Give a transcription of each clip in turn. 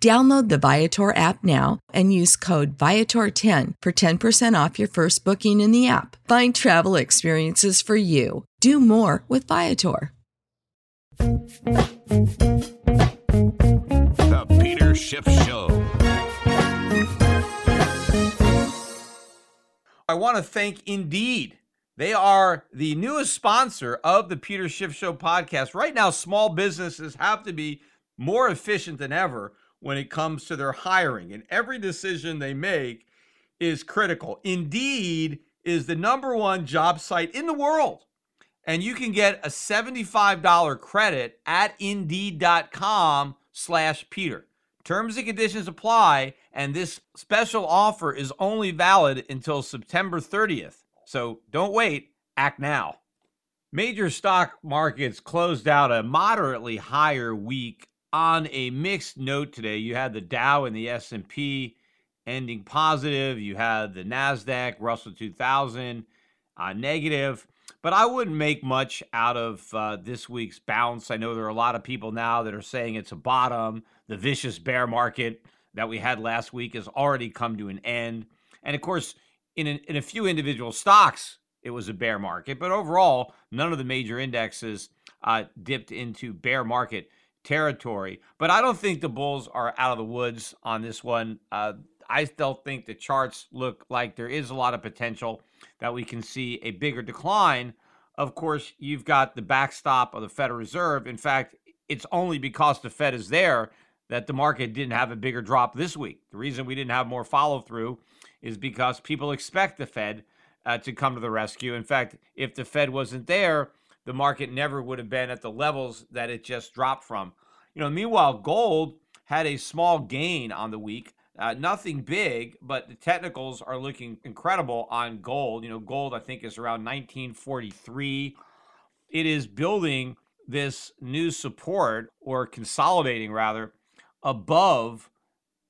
Download the Viator app now and use code Viator10 for 10% off your first booking in the app. Find travel experiences for you. Do more with Viator. The Peter Schiff Show. I want to thank Indeed. They are the newest sponsor of the Peter Schiff Show podcast. Right now, small businesses have to be more efficient than ever when it comes to their hiring, and every decision they make is critical. Indeed is the number one job site in the world. And you can get a $75 credit at indeed.com slash Peter. Terms and conditions apply, and this special offer is only valid until September 30th. So don't wait, act now. Major stock markets closed out a moderately higher week on a mixed note today. You had the Dow and the S&P ending positive. You had the Nasdaq, Russell 2000 uh, negative. But I wouldn't make much out of uh, this week's bounce. I know there are a lot of people now that are saying it's a bottom. The vicious bear market that we had last week has already come to an end. And of course, in, in a few individual stocks, it was a bear market. But overall, none of the major indexes uh, dipped into bear market territory. But I don't think the Bulls are out of the woods on this one. Uh, I still think the charts look like there is a lot of potential that we can see a bigger decline. Of course, you've got the backstop of the Federal Reserve. In fact, it's only because the Fed is there that the market didn't have a bigger drop this week. The reason we didn't have more follow through is because people expect the Fed uh, to come to the rescue. In fact, if the Fed wasn't there, the market never would have been at the levels that it just dropped from. You know, meanwhile, gold had a small gain on the week. Uh, nothing big, but the technicals are looking incredible on gold. You know, gold I think is around 1943. It is building this new support or consolidating rather above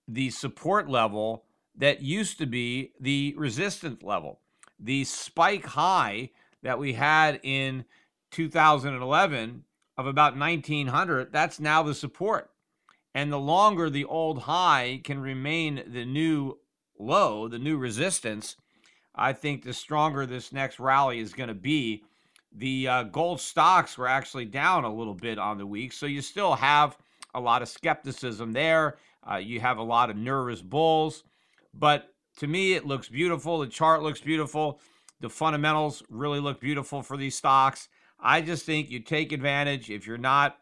the support level that used to be the resistance level. The spike high that we had in 2011 of about 1900, that's now the support. And the longer the old high can remain the new low, the new resistance, I think the stronger this next rally is going to be. The uh, gold stocks were actually down a little bit on the week, so you still have a lot of skepticism there. Uh, you have a lot of nervous bulls, but to me, it looks beautiful. The chart looks beautiful. The fundamentals really look beautiful for these stocks. I just think you take advantage if you're not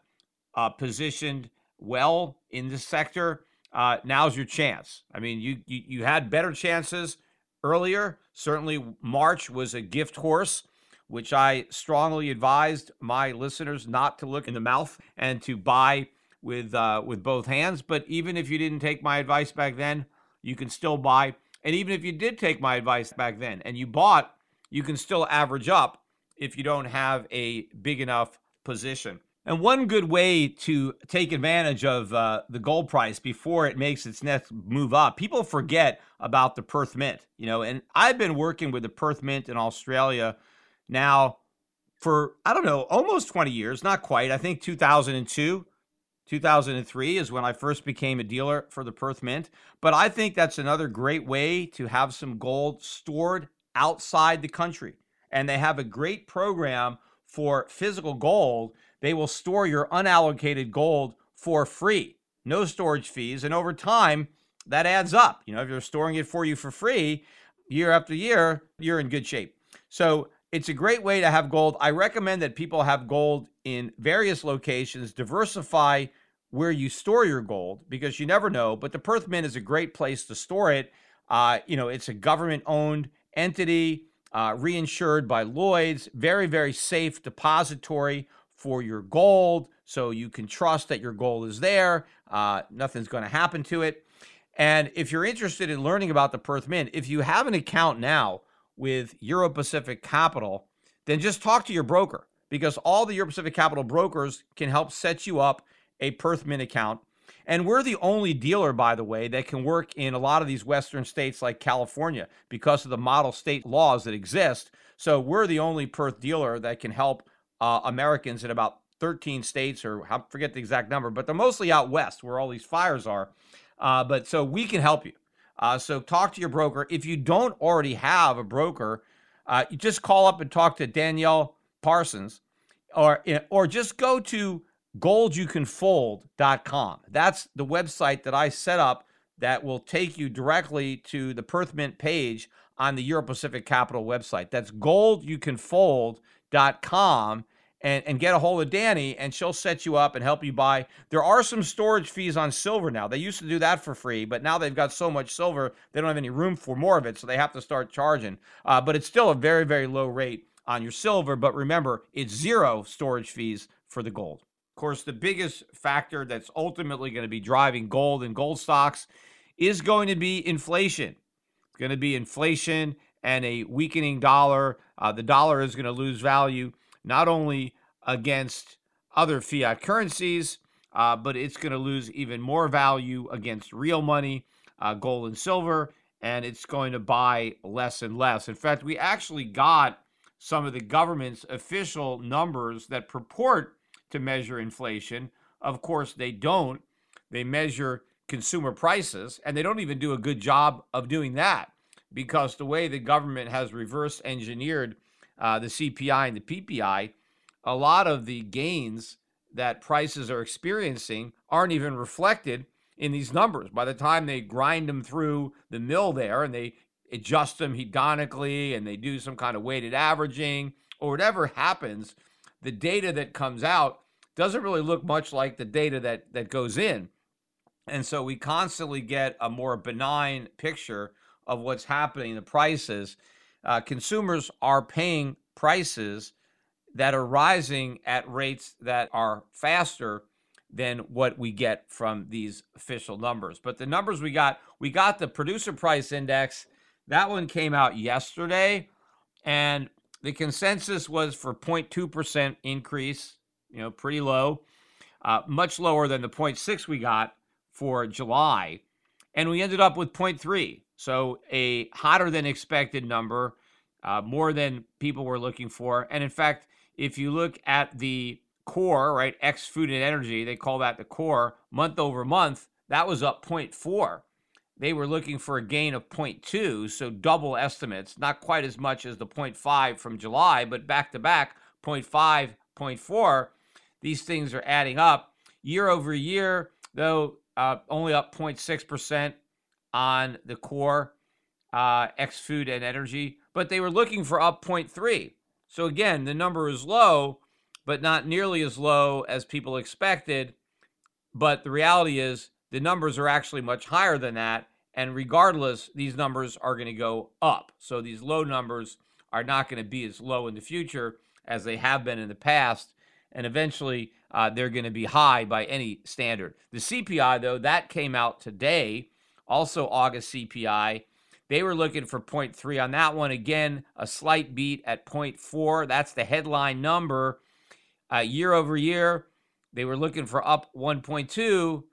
uh, positioned well in this sector. Uh, now's your chance. I mean, you, you you had better chances earlier. Certainly, March was a gift horse, which I strongly advised my listeners not to look in the mouth and to buy with uh, with both hands. But even if you didn't take my advice back then, you can still buy. And even if you did take my advice back then and you bought, you can still average up if you don't have a big enough position. And one good way to take advantage of uh, the gold price before it makes its next move up, people forget about the Perth Mint, you know, and I've been working with the Perth Mint in Australia now for, I don't know, almost 20 years, not quite. I think 2002, 2003 is when I first became a dealer for the Perth Mint. But I think that's another great way to have some gold stored outside the country. And they have a great program for physical gold they will store your unallocated gold for free, no storage fees. And over time, that adds up. You know, if they're storing it for you for free year after year, you're in good shape. So it's a great way to have gold. I recommend that people have gold in various locations, diversify where you store your gold because you never know. But the Perth Mint is a great place to store it. Uh, you know, it's a government owned entity, uh, reinsured by Lloyd's, very, very safe depository for your gold so you can trust that your gold is there. Uh, nothing's going to happen to it. And if you're interested in learning about the Perth Mint, if you have an account now with Euro Pacific Capital, then just talk to your broker because all the Euro Pacific Capital brokers can help set you up a Perth Mint account. And we're the only dealer, by the way, that can work in a lot of these Western states like California because of the model state laws that exist. So we're the only Perth dealer that can help uh, Americans in about 13 states, or I forget the exact number, but they're mostly out west where all these fires are. Uh, but so we can help you. Uh, so talk to your broker. If you don't already have a broker, uh, you just call up and talk to Danielle Parsons, or or just go to goldyoucanfold.com. That's the website that I set up that will take you directly to the Perth Mint page on the Euro Pacific Capital website. That's goldyoucanfold.com and, and get a hold of Danny, and she'll set you up and help you buy. There are some storage fees on silver now. They used to do that for free, but now they've got so much silver, they don't have any room for more of it, so they have to start charging. Uh, but it's still a very, very low rate on your silver. But remember, it's zero storage fees for the gold. Of course, the biggest factor that's ultimately going to be driving gold and gold stocks is going to be inflation. It's going to be inflation and a weakening dollar. Uh, the dollar is going to lose value not only against other fiat currencies, uh, but it's going to lose even more value against real money, uh, gold and silver, and it's going to buy less and less. In fact, we actually got some of the government's official numbers that purport to measure inflation. Of course, they don't. They measure consumer prices, and they don't even do a good job of doing that because the way the government has reverse engineered uh, the CPI and the PPI, a lot of the gains that prices are experiencing aren't even reflected in these numbers. By the time they grind them through the mill there and they adjust them hedonically and they do some kind of weighted averaging or whatever happens, the data that comes out doesn't really look much like the data that that goes in. And so we constantly get a more benign picture of what's happening, the prices, uh, consumers are paying prices that are rising at rates that are faster than what we get from these official numbers. But the numbers we got, we got the producer price index. That one came out yesterday, and the consensus was for 0.2% increase, you know, pretty low, uh, much lower than the 0.6 we got for July. And we ended up with 0.3. So a hotter than expected number, uh, more than people were looking for. And in fact, if you look at the core, right, X food and energy, they call that the core, month over month, that was up 0.4. They were looking for a gain of 0.2, so double estimates, not quite as much as the 0.5 from July, but back to back, 0.5, 0.4. These things are adding up. Year over year, though, uh, only up 0.6% on the core uh, X food and energy, but they were looking for up 0.3. So again, the number is low, but not nearly as low as people expected. But the reality is the numbers are actually much higher than that. And regardless, these numbers are going to go up. So these low numbers are not going to be as low in the future as they have been in the past. and eventually uh, they're going to be high by any standard. The CPI, though, that came out today, also August CPI. They were looking for 0.3 on that one. Again, a slight beat at 0.4. That's the headline number. Uh, year over year, they were looking for up 1.2,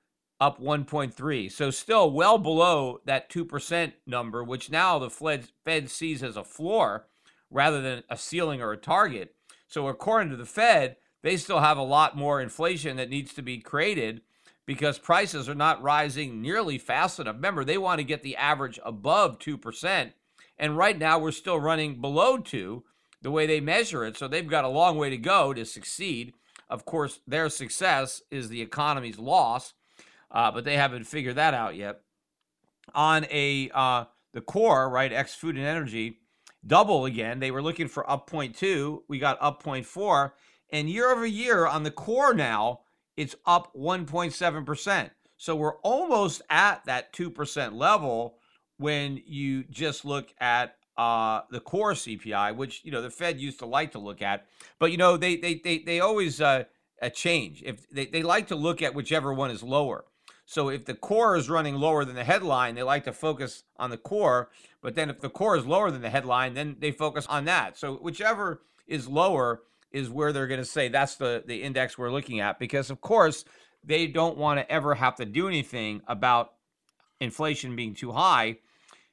up 1.3. So still well below that 2% number, which now the Fed, sees as a floor rather than a ceiling or a target. So according to the Fed, they still have a lot more inflation that needs to be created because prices are not rising nearly fast enough. Remember, they want to get the average above 2%. And right now, we're still running below 2 the way they measure it. So they've got a long way to go to succeed. Of course, their success is the economy's loss, uh, but they haven't figured that out yet. On a uh, the core, right, X food and energy, double again. They were looking for up 0.2. We got up 0.4. And year over year on the core now, it's up 1.7%. So we're almost at that 2% level when you just look at uh, the core CPI, which you know the Fed used to like to look at, but you know they they they they always uh, change. If they, they like to look at whichever one is lower. So if the core is running lower than the headline, they like to focus on the core. But then if the core is lower than the headline, then they focus on that. So whichever is lower, is where they're going to say that's the the index we're looking at because of course they don't want to ever have to do anything about inflation being too high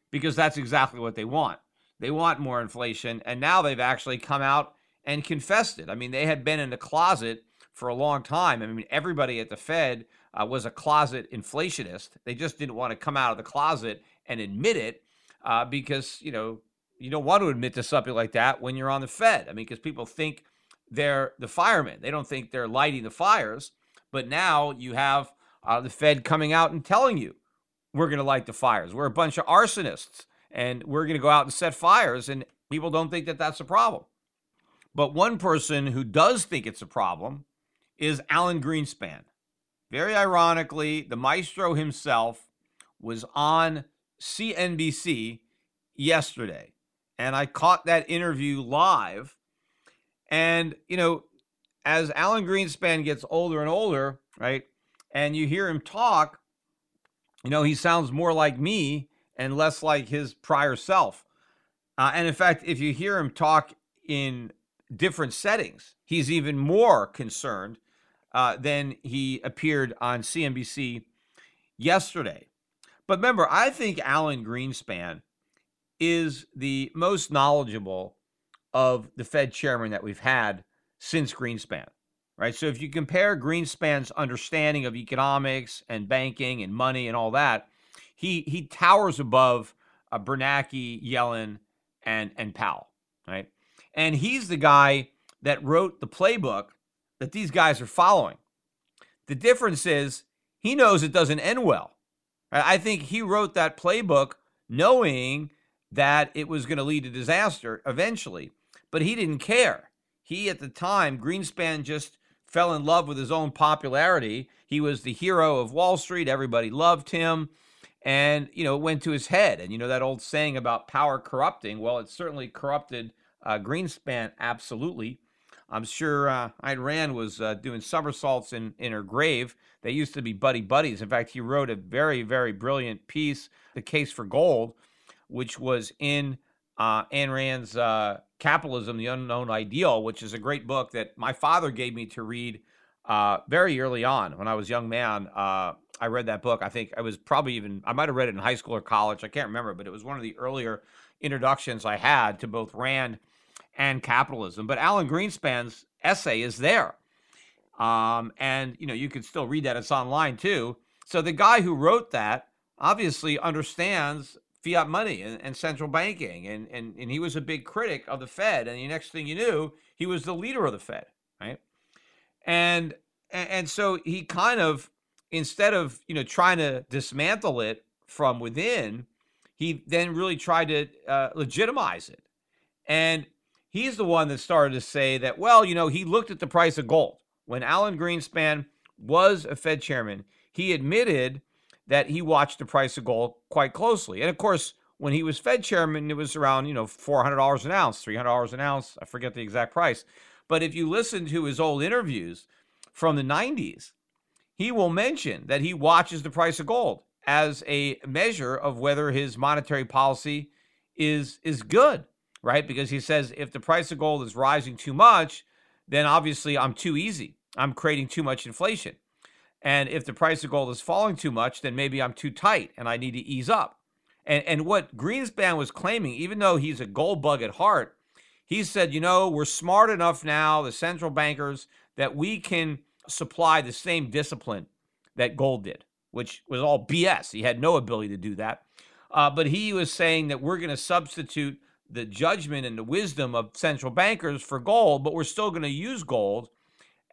because that's exactly what they want. They want more inflation and now they've actually come out and confessed it. I mean, they had been in the closet for a long time. I mean, everybody at the Fed uh, was a closet inflationist. They just didn't want to come out of the closet and admit it uh, because, you know, you don't want to admit to something like that when you're on the Fed. I mean, because people think they're the firemen. They don't think they're lighting the fires. But now you have uh, the Fed coming out and telling you, we're going to light the fires. We're a bunch of arsonists and we're going to go out and set fires. And people don't think that that's a problem. But one person who does think it's a problem is Alan Greenspan. Very ironically, the maestro himself was on CNBC yesterday. And I caught that interview live and, you know, as Alan Greenspan gets older and older, right, and you hear him talk, you know, he sounds more like me and less like his prior self. Uh, and in fact, if you hear him talk in different settings, he's even more concerned uh, than he appeared on CNBC yesterday. But remember, I think Alan Greenspan is the most knowledgeable of the Fed chairman that we've had since Greenspan, right? So if you compare Greenspan's understanding of economics and banking and money and all that, he he towers above uh, Bernanke, Yellen, and and Powell, right? And he's the guy that wrote the playbook that these guys are following. The difference is he knows it doesn't end well. I think he wrote that playbook knowing that it was going to lead to disaster eventually but he didn't care. He, at the time, Greenspan just fell in love with his own popularity. He was the hero of Wall Street. Everybody loved him. And, you know, it went to his head. And, you know, that old saying about power corrupting, well, it certainly corrupted uh, Greenspan, absolutely. I'm sure uh, Ayn Rand was uh, doing somersaults in, in her grave. They used to be buddy buddies. In fact, he wrote a very, very brilliant piece, The Case for Gold, which was in uh, Ayn Rand's uh, Capitalism, the Unknown Ideal, which is a great book that my father gave me to read uh, very early on when I was a young man. Uh, I read that book. I think I was probably even, I might have read it in high school or college. I can't remember, but it was one of the earlier introductions I had to both Rand and capitalism. But Alan Greenspan's essay is there. Um, and, you know, you can still read that. It's online too. So the guy who wrote that obviously understands fiat money and, and central banking. And, and, and he was a big critic of the Fed. And the next thing you knew, he was the leader of the Fed, right? And, and so he kind of, instead of, you know, trying to dismantle it from within, he then really tried to uh, legitimize it. And he's the one that started to say that, well, you know, he looked at the price of gold. When Alan Greenspan was a Fed chairman, he admitted that he watched the price of gold quite closely. And of course, when he was Fed chairman, it was around, you know, $400 an ounce, $300 an ounce. I forget the exact price. But if you listen to his old interviews from the 90s, he will mention that he watches the price of gold as a measure of whether his monetary policy is is good, right? Because he says if the price of gold is rising too much, then obviously I'm too easy. I'm creating too much inflation. And if the price of gold is falling too much, then maybe I'm too tight and I need to ease up. And and what Greenspan was claiming, even though he's a gold bug at heart, he said, you know, we're smart enough now, the central bankers, that we can supply the same discipline that gold did, which was all BS. He had no ability to do that. Uh, but he was saying that we're going to substitute the judgment and the wisdom of central bankers for gold, but we're still going to use gold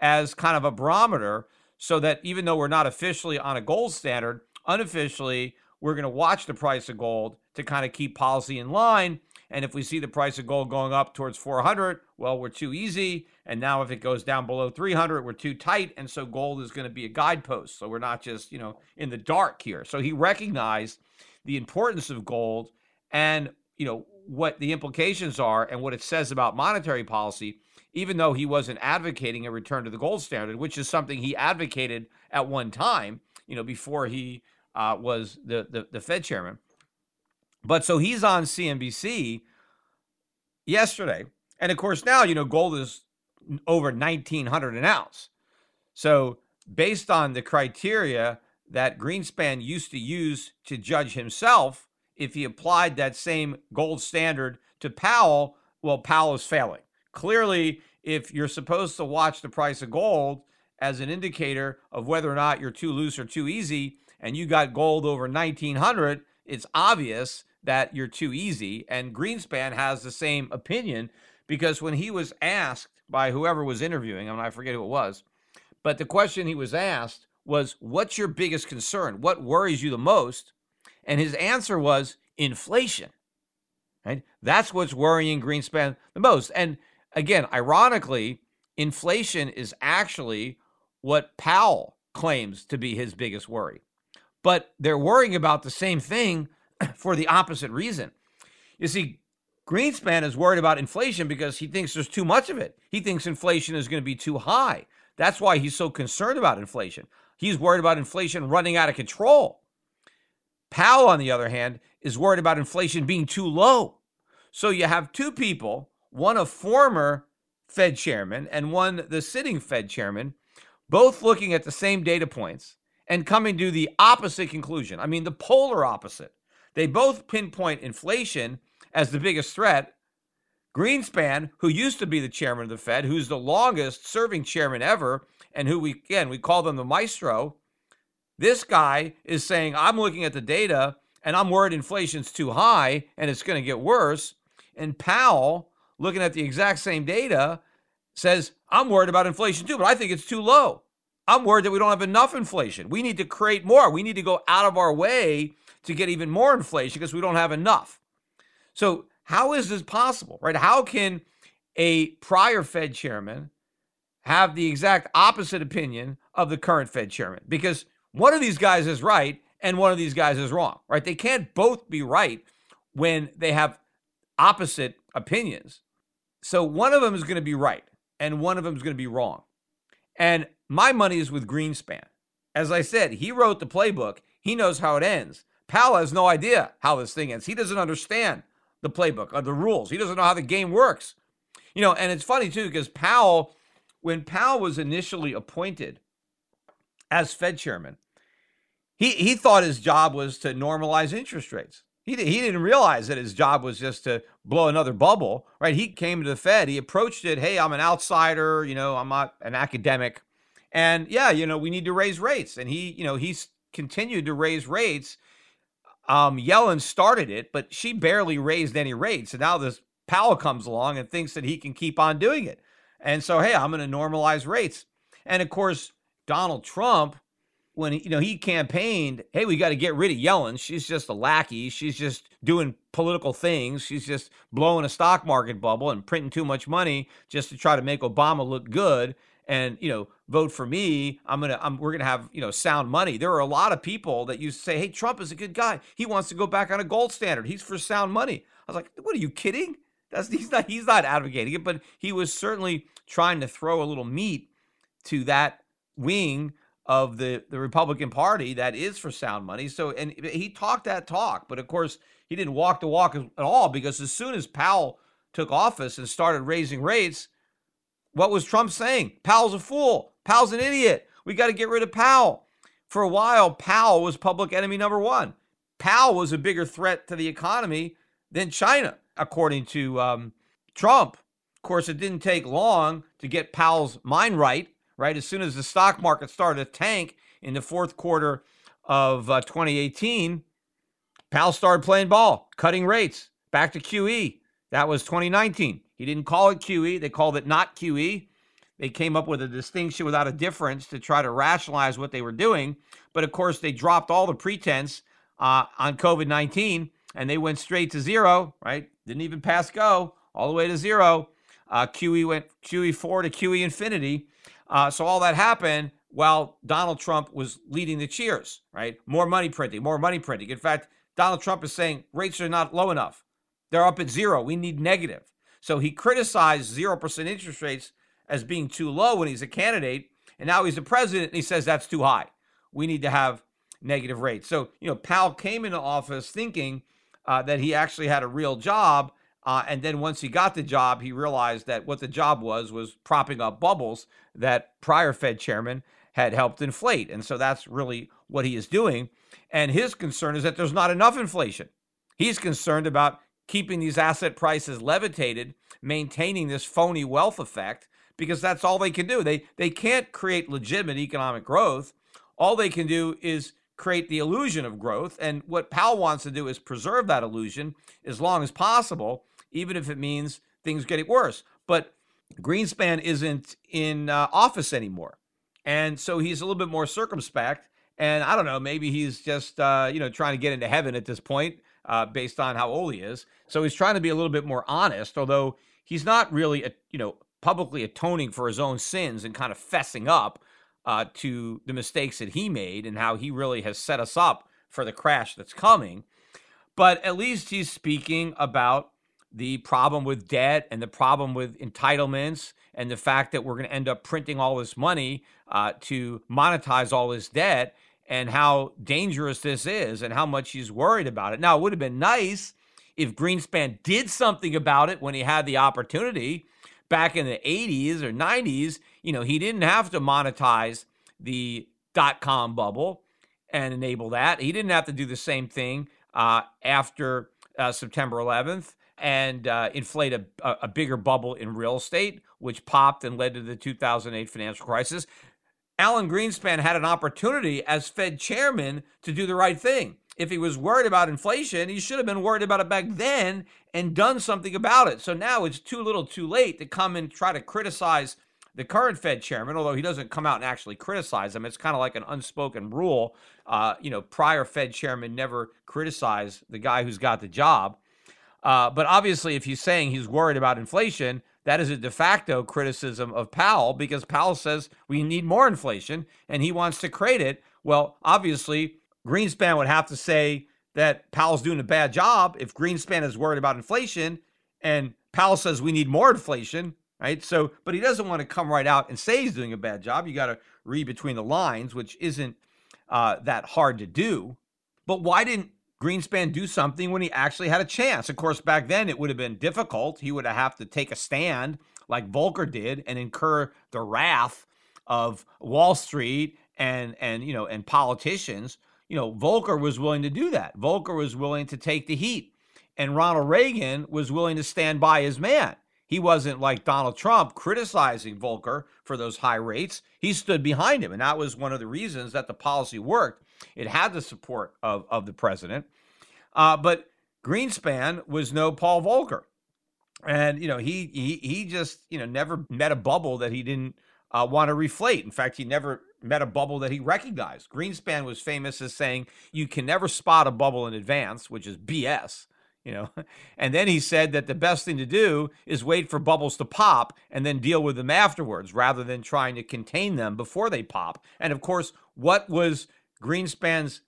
as kind of a barometer so that even though we're not officially on a gold standard, unofficially, we're going to watch the price of gold to kind of keep policy in line. And if we see the price of gold going up towards 400, well, we're too easy. And now if it goes down below 300, we're too tight. And so gold is going to be a guidepost. So we're not just, you know, in the dark here. So he recognized the importance of gold and, you know, what the implications are and what it says about monetary policy, even though he wasn't advocating a return to the gold standard, which is something he advocated at one time, you know, before he uh, was the, the, the Fed chairman. But so he's on CNBC yesterday. And of course, now, you know, gold is over 1900 an ounce. So, based on the criteria that Greenspan used to use to judge himself, if he applied that same gold standard to Powell, well, Powell is failing. Clearly, if you're supposed to watch the price of gold as an indicator of whether or not you're too loose or too easy, and you got gold over 1900, it's obvious that you're too easy. And Greenspan has the same opinion because when he was asked by whoever was interviewing him, I forget who it was, but the question he was asked was, What's your biggest concern? What worries you the most? And his answer was inflation. Right? That's what's worrying Greenspan the most. And again, ironically, inflation is actually what Powell claims to be his biggest worry. But they're worrying about the same thing for the opposite reason. You see, Greenspan is worried about inflation because he thinks there's too much of it. He thinks inflation is going to be too high. That's why he's so concerned about inflation. He's worried about inflation running out of control. Powell, on the other hand, is worried about inflation being too low. So you have two people, one a former Fed chairman and one the sitting Fed chairman, both looking at the same data points and coming to the opposite conclusion. I mean, the polar opposite. They both pinpoint inflation as the biggest threat. Greenspan, who used to be the chairman of the Fed, who's the longest serving chairman ever, and who we again we call them the maestro. This guy is saying, I'm looking at the data and I'm worried inflation's too high and it's going to get worse. And Powell, looking at the exact same data, says, I'm worried about inflation too, but I think it's too low. I'm worried that we don't have enough inflation. We need to create more. We need to go out of our way to get even more inflation because we don't have enough. So, how is this possible, right? How can a prior Fed chairman have the exact opposite opinion of the current Fed chairman? Because one of these guys is right and one of these guys is wrong, right? They can't both be right when they have opposite opinions. So, one of them is going to be right and one of them is going to be wrong. And my money is with Greenspan. As I said, he wrote the playbook. He knows how it ends. Powell has no idea how this thing ends. He doesn't understand the playbook or the rules. He doesn't know how the game works. You know, and it's funny too because Powell, when Powell was initially appointed as Fed chairman, he he thought his job was to normalize interest rates. He, he didn't realize that his job was just to blow another bubble, right? He came to the Fed. He approached it, hey, I'm an outsider, you know, I'm not an academic. And yeah, you know, we need to raise rates. And he, you know, he's continued to raise rates um, Yellen started it, but she barely raised any rates. And now this Powell comes along and thinks that he can keep on doing it. And so, hey, I'm going to normalize rates. And of course, Donald Trump, when he, you know he campaigned, hey, we got to get rid of Yellen. She's just a lackey. She's just doing political things. She's just blowing a stock market bubble and printing too much money just to try to make Obama look good and you know vote for me. I'm gonna I'm, we're gonna have you know sound money. There are a lot of people that used to say hey trump is a good guy. He wants to go back on a gold standard. He's for sound money. I was like what are you kidding? That's he's not he's not advocating it, but he was certainly trying to throw a little meat to that wing of the the Republican Party that is for sound money. So and he talked that talk, but of course he didn't walk the walk at all because as soon as Powell took office and started raising rates, what was Trump saying? Powell's a fool. Powell's an idiot. We got to get rid of Powell. For a while, Powell was public enemy number one. Powell was a bigger threat to the economy than China, according to um, Trump. Of course, it didn't take long to get Powell's mind right, right? As soon as the stock market started to tank in the fourth quarter of uh, 2018, Powell started playing ball, cutting rates back to QE. That was 2019. He didn't call it QE, they called it not QE. They came up with a distinction without a difference to try to rationalize what they were doing. But of course, they dropped all the pretense uh, on COVID 19 and they went straight to zero, right? Didn't even pass go all the way to zero. Uh, QE went QE4 to QE infinity. Uh, so all that happened while Donald Trump was leading the cheers, right? More money printing, more money printing. In fact, Donald Trump is saying rates are not low enough. They're up at zero. We need negative. So he criticized 0% interest rates as being too low when he's a candidate. And now he's the president and he says that's too high. We need to have negative rates. So, you know, Powell came into office thinking uh, that he actually had a real job. Uh, and then once he got the job, he realized that what the job was was propping up bubbles that prior Fed chairman had helped inflate. And so that's really what he is doing. And his concern is that there's not enough inflation. He's concerned about keeping these asset prices levitated, maintaining this phony wealth effect, because that's all they can do. They they can't create legitimate economic growth. All they can do is create the illusion of growth. And what Powell wants to do is preserve that illusion as long as possible, even if it means things getting worse. But Greenspan isn't in uh, office anymore. And so he's a little bit more circumspect. And I don't know, maybe he's just, uh, you know, trying to get into heaven at this point uh, based on how old he is. So he's trying to be a little bit more honest, although he's not really, uh, you know, publicly atoning for his own sins and kind of fessing up uh, to the mistakes that he made and how he really has set us up for the crash that's coming. But at least he's speaking about the problem with debt and the problem with entitlements and the fact that we're going to end up printing all this money uh, to monetize all this debt and how dangerous this is and how much he's worried about it. Now, it would have been nice if Greenspan did something about it when he had the opportunity back in the 80s or 90s. You know, he didn't have to monetize the dot com bubble and enable that. He didn't have to do the same thing uh, after uh, September 11th and uh, inflate a, a bigger bubble in real estate, which popped and led to the 2008 financial crisis. Alan Greenspan had an opportunity as Fed chairman to do the right thing. If he was worried about inflation, he should have been worried about it back then and done something about it. So now it's too little too late to come and try to criticize the current Fed chairman, although he doesn't come out and actually criticize him. It's kind of like an unspoken rule. Uh, you know, prior Fed chairman never criticize the guy who's got the job. Uh, but obviously, if he's saying he's worried about inflation, that is a de facto criticism of Powell because Powell says we need more inflation and he wants to create it. Well, obviously, Greenspan would have to say that Powell's doing a bad job if Greenspan is worried about inflation and Powell says we need more inflation, right? So, but he doesn't want to come right out and say he's doing a bad job. You got to read between the lines, which isn't uh, that hard to do. But why didn't Greenspan do something when he actually had a chance. Of course, back then it would have been difficult. He would have to take a stand like Volcker did and incur the wrath of Wall Street and and you know and politicians. You know, Volcker was willing to do that. Volcker was willing to take the heat. And Ronald Reagan was willing to stand by his man. He wasn't like Donald Trump criticizing Volcker for those high rates. He stood behind him. And that was one of the reasons that the policy worked. It had the support of, of the president. Uh, but Greenspan was no Paul Volcker. And, you know, he, he, he just, you know, never met a bubble that he didn't uh, want to reflate. In fact, he never met a bubble that he recognized. Greenspan was famous as saying, you can never spot a bubble in advance, which is BS you know and then he said that the best thing to do is wait for bubbles to pop and then deal with them afterwards rather than trying to contain them before they pop and of course what was Greenspan's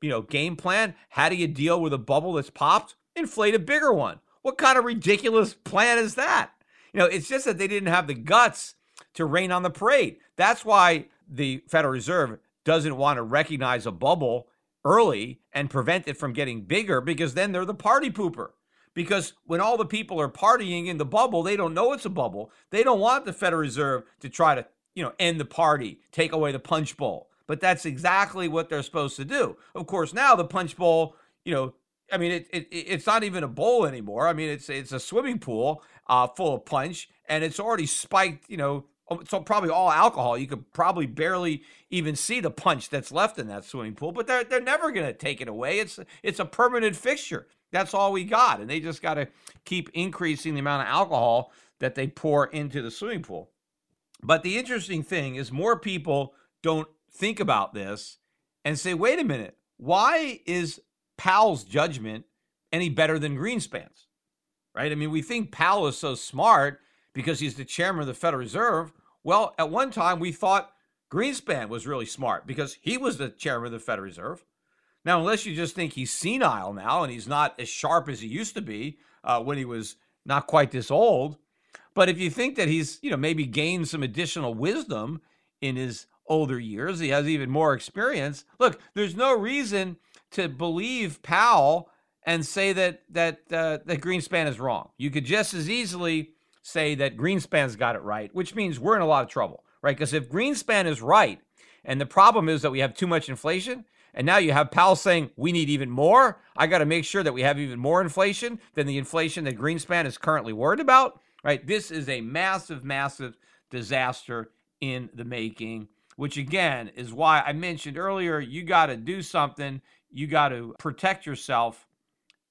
you know game plan? How do you deal with a bubble that's popped? Inflate a bigger one. What kind of ridiculous plan is that? You know, it's just that they didn't have the guts to rain on the parade. That's why the Federal Reserve doesn't want to recognize a bubble early and prevent it from getting bigger because then they're the party pooper. Because when all the people are partying in the bubble, they don't know it's a bubble. They don't want the Federal Reserve to try to, you know, end the party, take away the punch bowl. But that's exactly what they're supposed to do. Of course, now the punch bowl, you know, I mean, it, it it's not even a bowl anymore. I mean, it's it's a swimming pool uh, full of punch, and it's already spiked, you know, so probably all alcohol. You could probably barely even see the punch that's left in that swimming pool, but they're they're never going to take it away. It's it's a permanent fixture. That's all we got, and they just got to keep increasing the amount of alcohol that they pour into the swimming pool. But the interesting thing is more people don't think about this and say, "Wait a minute. Why is Powell's judgment any better than Greenspan's?" Right? I mean, we think Powell is so smart because he's the chairman of the Federal Reserve. Well, at one time we thought Greenspan was really smart because he was the chairman of the Federal Reserve. Now, unless you just think he's senile now and he's not as sharp as he used to be uh, when he was not quite this old, but if you think that he's, you know, maybe gained some additional wisdom in his older years, he has even more experience. Look, there's no reason to believe Powell and say that that uh, that Greenspan is wrong. You could just as easily say that Greenspan's got it right, which means we're in a lot of trouble, right? Because if Greenspan is right, and the problem is that we have too much inflation, and now you have Powell saying we need even more, I got to make sure that we have even more inflation than the inflation that Greenspan is currently worried about, right? This is a massive, massive disaster in the making, which again is why I mentioned earlier you got to do something, you got to protect yourself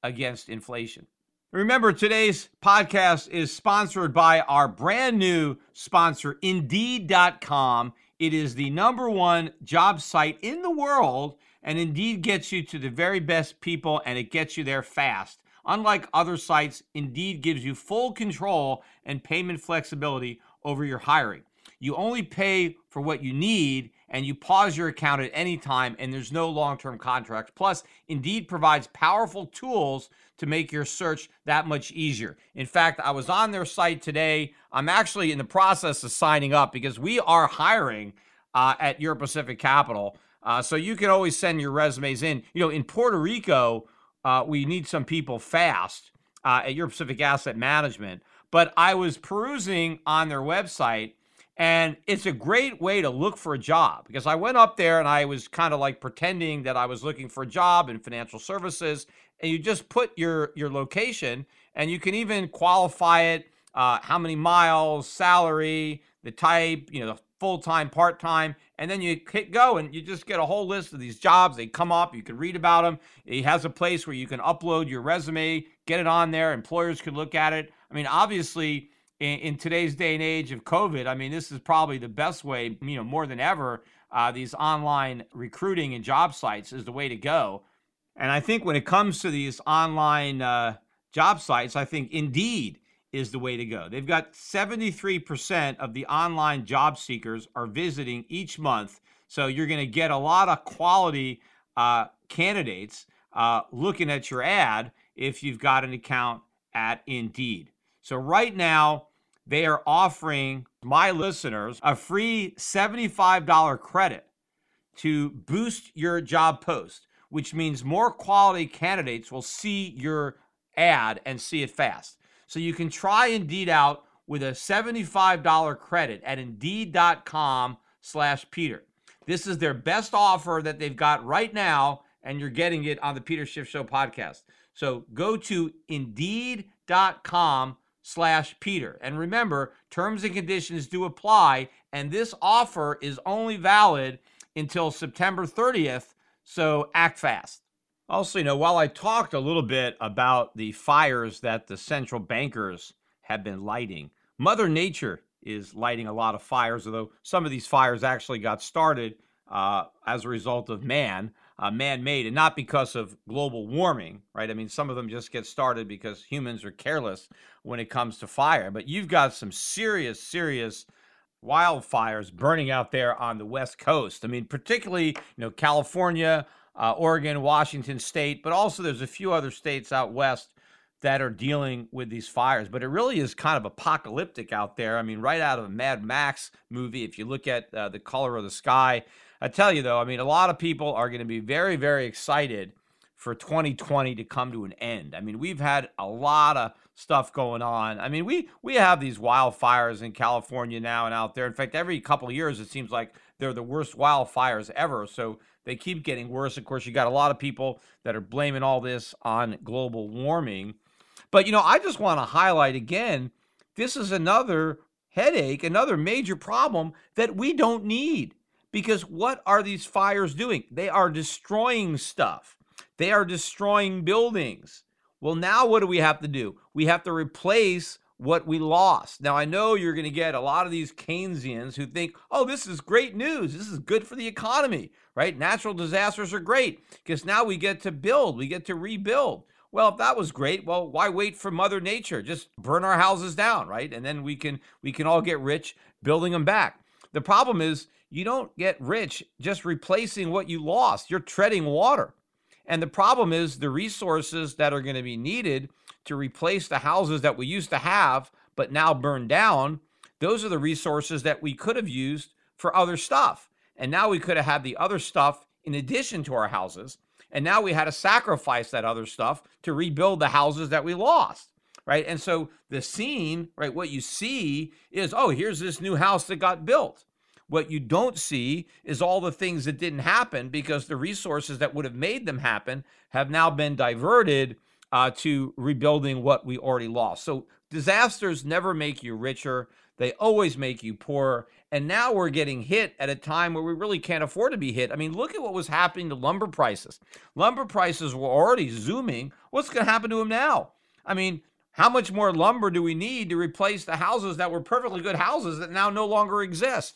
against inflation. Remember, today's podcast is sponsored by our brand new sponsor, Indeed.com. It is the number one job site in the world, and Indeed gets you to the very best people and it gets you there fast. Unlike other sites, Indeed gives you full control and payment flexibility over your hiring. You only pay for what you need and you pause your account at any time and there's no long-term contracts. Plus, Indeed provides powerful tools to make your search that much easier. In fact, I was on their site today. I'm actually in the process of signing up because we are hiring uh, at Euro Pacific Capital. Uh, so you can always send your resumes in. You know, in Puerto Rico, uh, we need some people fast uh, at Euro Pacific Asset Management. But I was perusing on their website and it's a great way to look for a job because I went up there and I was kind of like pretending that I was looking for a job in financial services. And you just put your, your location and you can even qualify it uh, how many miles, salary, the type, you know, the full time, part time. And then you hit go and you just get a whole list of these jobs. They come up, you can read about them. It has a place where you can upload your resume, get it on there. Employers can look at it. I mean, obviously, in, in, today's day and age of COVID, I mean, this is probably the best way, you know, more than ever. Uh, these online recruiting and job sites is the way to go. And I think when it comes to these online uh, job sites, I think Indeed is the way to go. They've got 73% of the online job seekers are visiting each month. So you're going to get a lot of quality uh, candidates uh, looking at your ad if you've got an account at Indeed. So right now, they are offering my listeners a free $75 credit to boost your job post, which means more quality candidates will see your ad and see it fast. So you can try Indeed out with a $75 credit at indeed.com slash Peter. This is their best offer that they've got right now, and you're getting it on the Peter Schiff Show podcast. So go to indeed.com slash Peter. And remember, terms and conditions do apply, and this offer is only valid until September 30th, so act fast. Also, you know, while I talked a little bit about the fires that the central bankers have been lighting, Mother Nature is lighting a lot of fires, although some of these fires actually got started uh, as a result of man uh, man made and not because of global warming, right? I mean, some of them just get started because humans are careless when it comes to fire. But you've got some serious, serious wildfires burning out there on the West Coast. I mean, particularly, you know, California, uh, Oregon, Washington State, but also there's a few other states out west that are dealing with these fires, but it really is kind of apocalyptic out there. I mean, right out of a Mad Max movie, if you look at uh, the color of the sky. I tell you though, I mean, a lot of people are going to be very, very excited for 2020 to come to an end. I mean, we've had a lot of stuff going on. I mean, we we have these wildfires in California now and out there. In fact, every couple of years it seems like they're the worst wildfires ever. So they keep getting worse. Of course, you got a lot of people that are blaming all this on global warming. But, you know, I just want to highlight again this is another headache, another major problem that we don't need. Because what are these fires doing? They are destroying stuff, they are destroying buildings. Well, now what do we have to do? We have to replace what we lost. Now, I know you're going to get a lot of these Keynesians who think, oh, this is great news. This is good for the economy, right? Natural disasters are great because now we get to build, we get to rebuild. Well, if that was great, well, why wait for Mother Nature? Just burn our houses down, right? And then we can we can all get rich building them back. The problem is you don't get rich just replacing what you lost. You're treading water. And the problem is the resources that are going to be needed to replace the houses that we used to have but now burned down, those are the resources that we could have used for other stuff. And now we could have had the other stuff in addition to our houses. And now we had to sacrifice that other stuff to rebuild the houses that we lost. Right. And so the seen, right, what you see is, oh, here's this new house that got built. What you don't see is all the things that didn't happen because the resources that would have made them happen have now been diverted uh, to rebuilding what we already lost. So disasters never make you richer, they always make you poorer. And now we're getting hit at a time where we really can't afford to be hit. I mean, look at what was happening to lumber prices. Lumber prices were already zooming. What's going to happen to them now? I mean, how much more lumber do we need to replace the houses that were perfectly good houses that now no longer exist?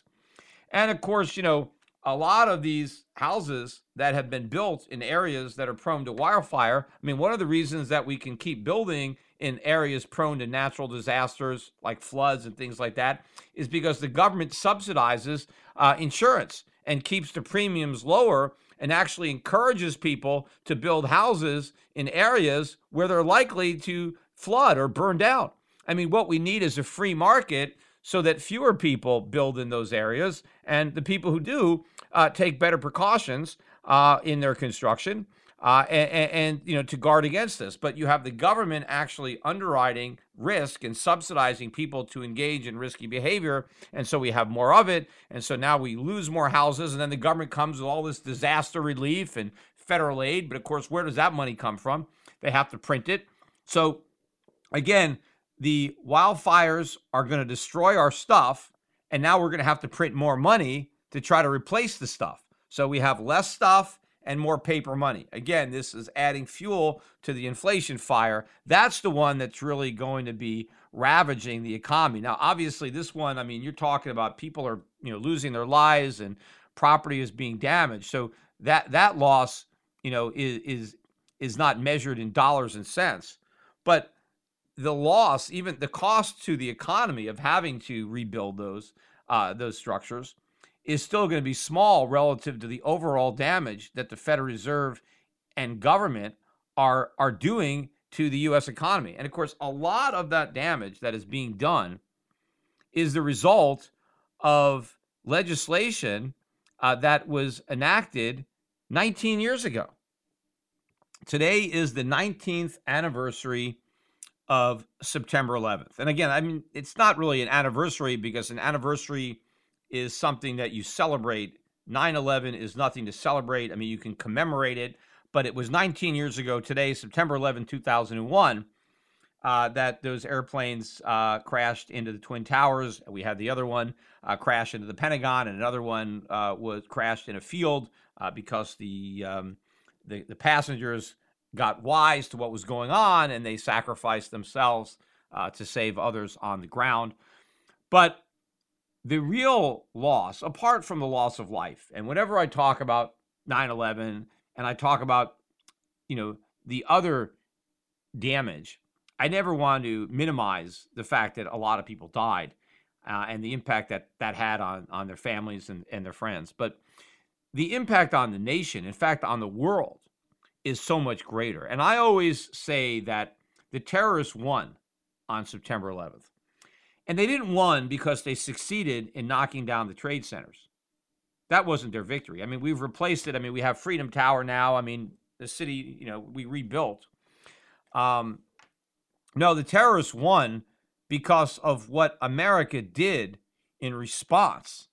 And of course, you know, a lot of these houses that have been built in areas that are prone to wildfire. I mean, one of the reasons that we can keep building in areas prone to natural disasters like floods and things like that is because the government subsidizes uh, insurance and keeps the premiums lower and actually encourages people to build houses in areas where they're likely to flood or burn down. I mean, what we need is a free market so that fewer people build in those areas and the people who do uh, take better precautions uh, in their construction uh, and, and, you know to guard against this. But you have the government actually underwriting risk and subsidizing people to engage in risky behavior, and so we have more of it, and so now we lose more houses, and then the government comes with all this disaster relief and federal aid. But of course, where does that money come from? They have to print it. So again, the wildfires are going to destroy our stuff, and now we're going to have to print more money to try to replace the stuff. So we have less stuff and more paper money. Again, this is adding fuel to the inflation fire. That's the one that's really going to be ravaging the economy. Now, obviously, this one, I mean, you're talking about people are, you know, losing their lives and property is being damaged. So that that loss, you know, is is is not measured in dollars and cents. But the loss, even the cost to the economy of having to rebuild those uh, those structures, is still going to be small relative to the overall damage that the Federal Reserve and government are are doing to the U.S. economy. And of course, a lot of that damage that is being done is the result of legislation uh, that was enacted 19 years ago. Today is the 19th anniversary of September 11th. And again, I mean, it's not really an anniversary because an anniversary is something that you celebrate. 9 11 is nothing to celebrate. I mean, you can commemorate it, but it was 19 years ago today, September 11, 2001, uh, that those airplanes uh, crashed into the Twin Towers. We had the other one uh, crash into the Pentagon, and another one uh, was crashed in a field uh, because the, um, the, the passengers got wise to what was going on and they sacrificed themselves uh, to save others on the ground. But the real loss, apart from the loss of life, and whenever I talk about 9 11 and I talk about, you know, the other damage, I never want to minimize the fact that a lot of people died uh, and the impact that that had on, on their families and, and their friends. But the impact on the nation, in fact, on the world, is so much greater. And I always say that the terrorists won on September 11th. And they didn't won because they succeeded in knocking down the trade centers. That wasn't their victory. I mean, we've replaced it. I mean, we have Freedom Tower now. I mean, the city, you know, we rebuilt. Um, no, the terrorists won because of what America did in response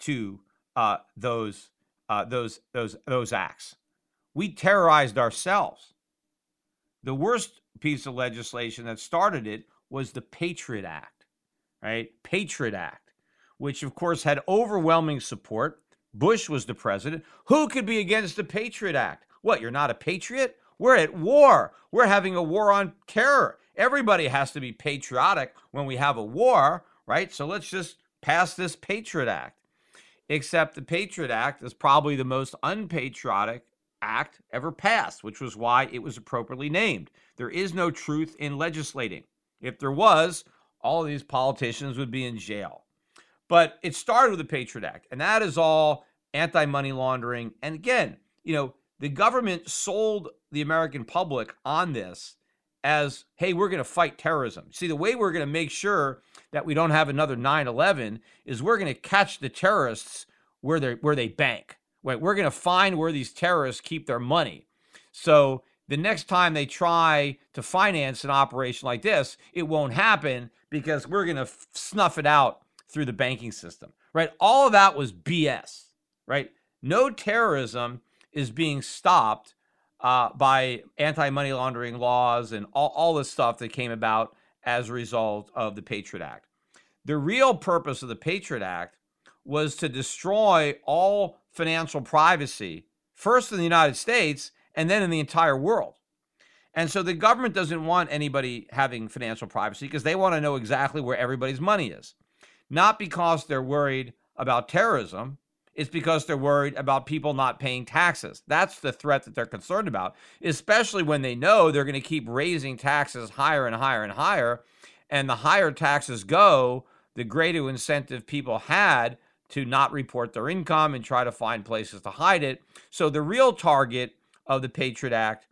to uh, those uh, those those those acts. We terrorized ourselves. The worst piece of legislation that started it was the Patriot Act, right? Patriot Act, which of course had overwhelming support. Bush was the president. Who could be against the Patriot Act? What, you're not a patriot? We're at war. We're having a war on terror. Everybody has to be patriotic when we have a war, right? So let's just pass this Patriot Act. Except the Patriot Act is probably the most unpatriotic act ever passed, which was why it was appropriately named. There is no truth in legislating. If there was, all of these politicians would be in jail. But it started with the Patriot Act, and that is all anti money laundering. And again, you know, the government sold the American public on this as, hey, we're going to fight terrorism. See, the way we're going to make sure that we don't have another 9 11 is we're going to catch the terrorists where, they where they bank. Right? We're going to find where these terrorists keep their money. So the next time they try to finance an operation like this, it won't happen because we're going to f- snuff it out through the banking system, right? All of that was BS, right? No terrorism is being stopped uh, by anti money laundering laws and all, all this stuff that came about as a result of the Patriot Act. The real purpose of the Patriot Act was to destroy all financial privacy, first in the United States and then in the entire world. And so the government doesn't want anybody having financial privacy because they want to know exactly where everybody's money is. Not because they're worried about terrorism, it's because they're worried about people not paying taxes. That's the threat that they're concerned about, especially when they know they're going to keep raising taxes higher and higher and higher. And the higher taxes go, the greater incentive people had to not report their income and try to find places to hide it. So the real target of the Patriot Act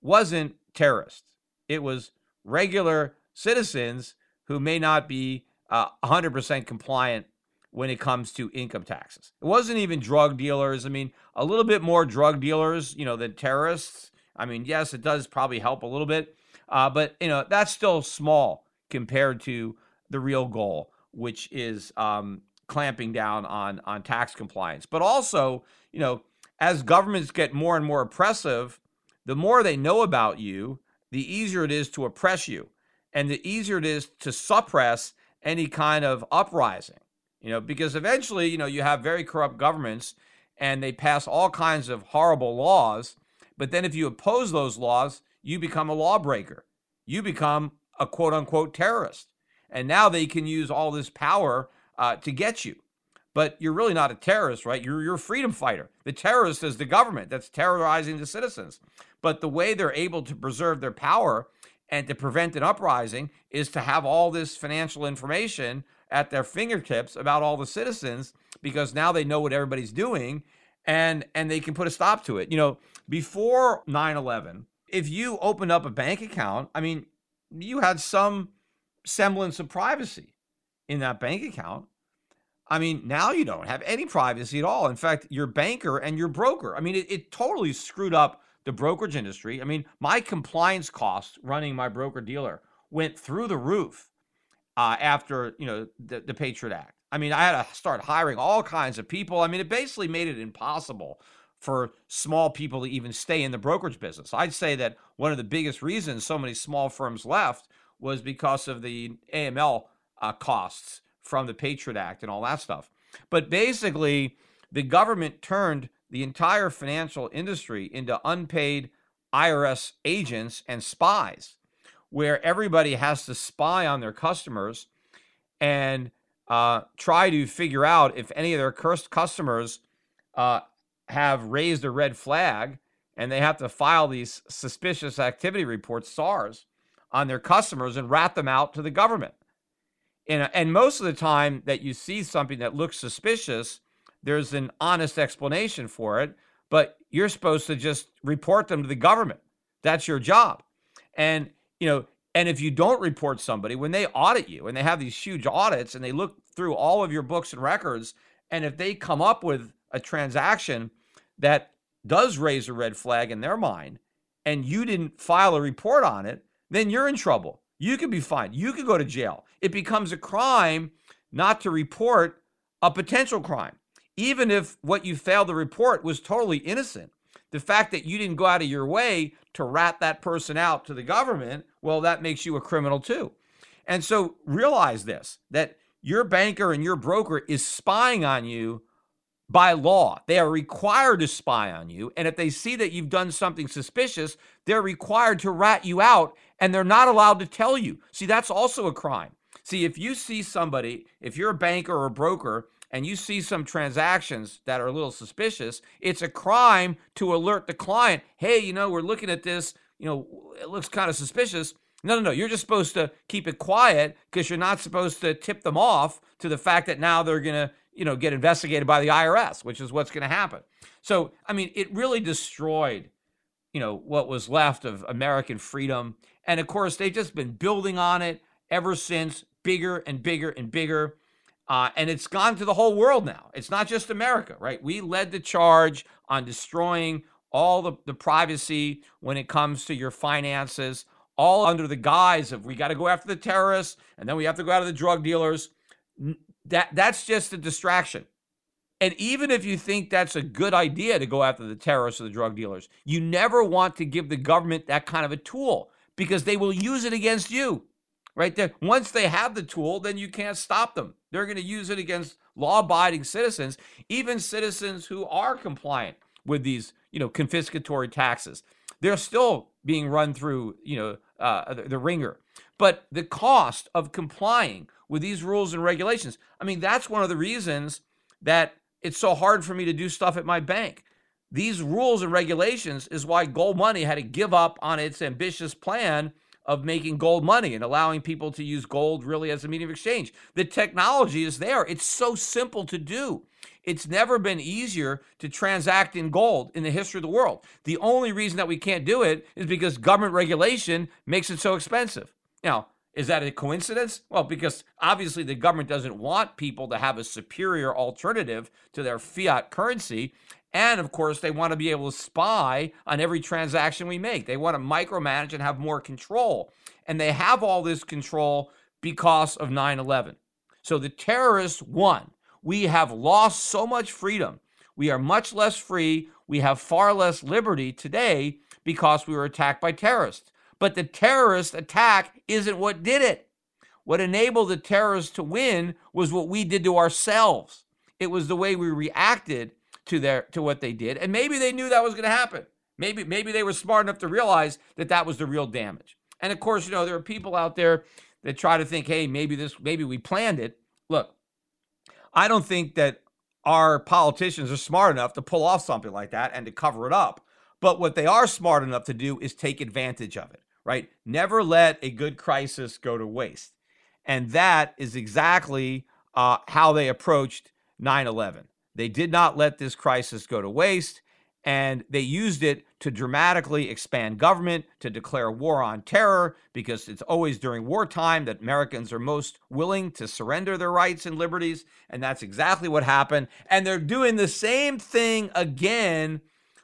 wasn't terrorists, it was regular citizens who may not be uh, 100% compliant when it comes to income taxes. It wasn't even drug dealers. I mean, a little bit more drug dealers, you know, than terrorists. I mean, yes, it does probably help a little bit, uh, but you know, that's still small compared to the real goal, which is um, clamping down on on tax compliance. But also, you know, as governments get more and more oppressive, the more they know about you, the easier it is to oppress you, and the easier it is to suppress any kind of uprising you know, because eventually, you know, you have very corrupt governments and they pass all kinds of horrible laws. But then if you oppose those laws, you become a lawbreaker. You become a quote unquote terrorist. And now they can use all this power uh, to get you. But you're really not a terrorist, right? You're, you're a freedom fighter. The terrorist is the government that's terrorizing the citizens. But the way they're able to preserve their power and to prevent an uprising is to have all this financial information at their fingertips about all the citizens because now they know what everybody's doing and and they can put a stop to it. You know, before 9/11, if you opened up a bank account, I mean, you had some semblance of privacy in that bank account. I mean, now you don't have any privacy at all. In fact, your banker and your broker. I mean, it, it totally screwed up the brokerage industry. I mean, my compliance costs running my broker dealer went through the roof uh, after you know the, the Patriot Act. I mean, I had to start hiring all kinds of people. I mean, it basically made it impossible for small people to even stay in the brokerage business. I'd say that one of the biggest reasons so many small firms left was because of the AML uh, costs from the Patriot Act and all that stuff. But basically, the government turned the entire financial industry into unpaid IRS agents and spies where everybody has to spy on their customers and uh, try to figure out if any of their cursed customers uh, have raised a red flag and they have to file these suspicious activity reports, SARS, on their customers and rat them out to the government. And, uh, and most of the time that you see something that looks suspicious, there's an honest explanation for it, but you're supposed to just report them to the government. That's your job. And you know, And if you don't report somebody, when they audit you and they have these huge audits and they look through all of your books and records, and if they come up with a transaction that does raise a red flag in their mind and you didn't file a report on it, then you're in trouble. You could be fined. You could go to jail. It becomes a crime not to report a potential crime, even if what you failed to report was totally innocent. The fact that you didn't go out of your way to rat that person out to the government, well, that makes you a criminal too. And so realize this that your banker and your broker is spying on you by law. They are required to spy on you. And if they see that you've done something suspicious, they're required to rat you out and they're not allowed to tell you. See, that's also a crime. See, if you see somebody, if you're a banker or a broker, and you see some transactions that are a little suspicious, it's a crime to alert the client, hey, you know, we're looking at this, you know, it looks kind of suspicious. No, no, no. You're just supposed to keep it quiet because you're not supposed to tip them off to the fact that now they're going to, you know, get investigated by the IRS, which is what's going to happen. So, I mean, it really destroyed, you know, what was left of American freedom. And of course, they've just been building on it ever since, bigger and bigger and bigger. Uh, and it's gone to the whole world now. It's not just America, right? We led the charge on destroying all the, the privacy when it comes to your finances, all under the guise of we got to go after the terrorists and then we have to go after the drug dealers. That that's just a distraction. And even if you think that's a good idea to go after the terrorists or the drug dealers, you never want to give the government that kind of a tool because they will use it against you right there. Once they have the tool, then you can't stop them. They're going to use it against law-abiding citizens, even citizens who are compliant with these, you know, confiscatory taxes. They're still being run through, you know, uh, the, the wringer. But the cost of complying with these rules and regulations, I mean, that's one of the reasons that it's so hard for me to do stuff at my bank. These rules and regulations is why Goldmoney had to give up on its ambitious plan of making gold money and allowing people to use gold really as a medium of exchange. The technology is there. It's so simple to do. It's never been easier to transact in gold in the history of the world. The only reason that we can't do it is because government regulation makes it so expensive. Now, is that a coincidence? Well, because obviously the government doesn't want people to have a superior alternative to their fiat currency. And of course, they want to be able to spy on every transaction we make. They want to micromanage and have more control. And they have all this control because of 9 11. So the terrorists won. We have lost so much freedom. We are much less free. We have far less liberty today because we were attacked by terrorists. But the terrorist attack isn't what did it. What enabled the terrorists to win was what we did to ourselves. It was the way we reacted to their to what they did, and maybe they knew that was going to happen. Maybe maybe they were smart enough to realize that that was the real damage. And of course, you know there are people out there that try to think, hey, maybe this maybe we planned it. Look, I don't think that our politicians are smart enough to pull off something like that and to cover it up. But what they are smart enough to do is take advantage of it, right? Never let a good crisis go to waste. And that is exactly uh, how they approached 9 11. They did not let this crisis go to waste, and they used it to dramatically expand government, to declare war on terror, because it's always during wartime that Americans are most willing to surrender their rights and liberties. And that's exactly what happened. And they're doing the same thing again